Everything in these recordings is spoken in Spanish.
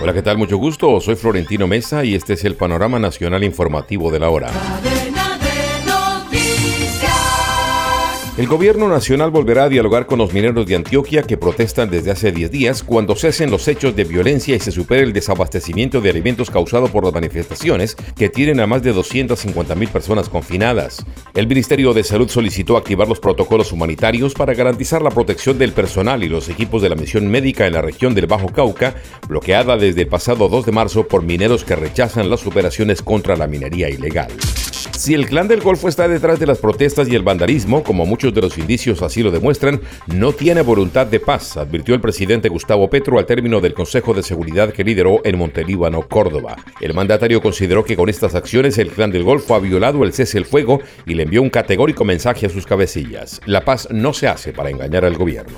Hola, ¿qué tal? Mucho gusto. Soy Florentino Mesa y este es el panorama nacional informativo de la hora. El gobierno nacional volverá a dialogar con los mineros de Antioquia que protestan desde hace 10 días cuando cesen los hechos de violencia y se supere el desabastecimiento de alimentos causado por las manifestaciones que tienen a más de 250 mil personas confinadas. El Ministerio de Salud solicitó activar los protocolos humanitarios para garantizar la protección del personal y los equipos de la misión médica en la región del Bajo Cauca, bloqueada desde el pasado 2 de marzo por mineros que rechazan las operaciones contra la minería ilegal. Si el clan del Golfo está detrás de las protestas y el vandalismo, como muchos de los indicios así lo demuestran, no tiene voluntad de paz, advirtió el presidente Gustavo Petro al término del Consejo de Seguridad que lideró en Montelíbano, Córdoba. El mandatario consideró que con estas acciones el clan del Golfo ha violado el cese el fuego y le envió un categórico mensaje a sus cabecillas. La paz no se hace para engañar al gobierno.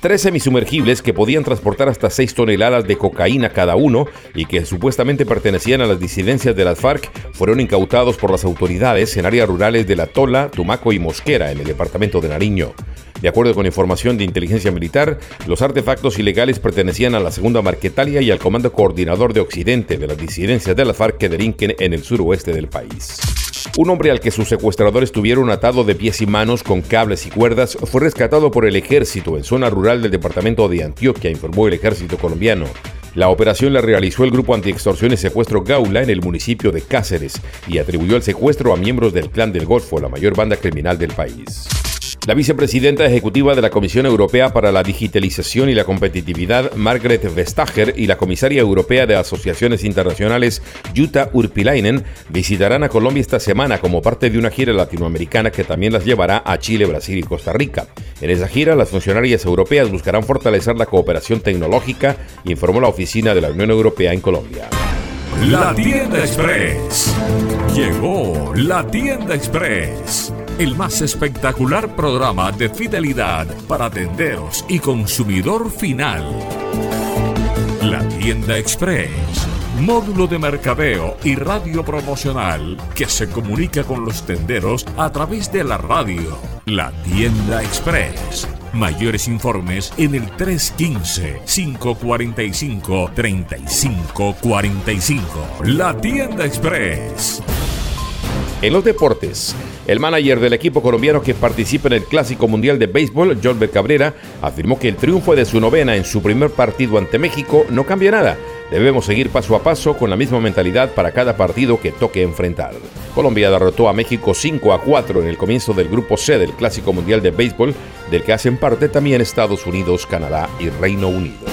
Tres semisumergibles que podían transportar hasta 6 toneladas de cocaína cada uno y que supuestamente pertenecían a las disidencias de las FARC fueron incautados por las autoridades en áreas rurales de La Tola, Tumaco y Mosquera, en el departamento de Nariño. De acuerdo con información de inteligencia militar, los artefactos ilegales pertenecían a la Segunda Marquetalia y al Comando Coordinador de Occidente de las disidencias de las FARC que delinquen en el suroeste del país. Un hombre al que sus secuestradores tuvieron atado de pies y manos con cables y cuerdas fue rescatado por el ejército en zona rural del departamento de Antioquia, informó el ejército colombiano. La operación la realizó el grupo antiextorsión y secuestro Gaula en el municipio de Cáceres y atribuyó el secuestro a miembros del Clan del Golfo, la mayor banda criminal del país. La vicepresidenta ejecutiva de la Comisión Europea para la Digitalización y la Competitividad, Margaret Vestager, y la comisaria europea de Asociaciones Internacionales, Jutta Urpilainen, visitarán a Colombia esta semana como parte de una gira latinoamericana que también las llevará a Chile, Brasil y Costa Rica. En esa gira, las funcionarias europeas buscarán fortalecer la cooperación tecnológica, informó la oficina de la Unión Europea en Colombia. La tienda express. Llegó la tienda express el más espectacular programa de fidelidad para tenderos y consumidor final. La tienda Express, módulo de mercadeo y radio promocional que se comunica con los tenderos a través de la radio. La tienda Express. Mayores informes en el 315-545-3545. La tienda Express. En los deportes, el manager del equipo colombiano que participa en el Clásico Mundial de Béisbol, John Cabrera, afirmó que el triunfo de su novena en su primer partido ante México no cambia nada. Debemos seguir paso a paso con la misma mentalidad para cada partido que toque enfrentar. Colombia derrotó a México 5 a 4 en el comienzo del grupo C del Clásico Mundial de Béisbol, del que hacen parte también Estados Unidos, Canadá y Reino Unido.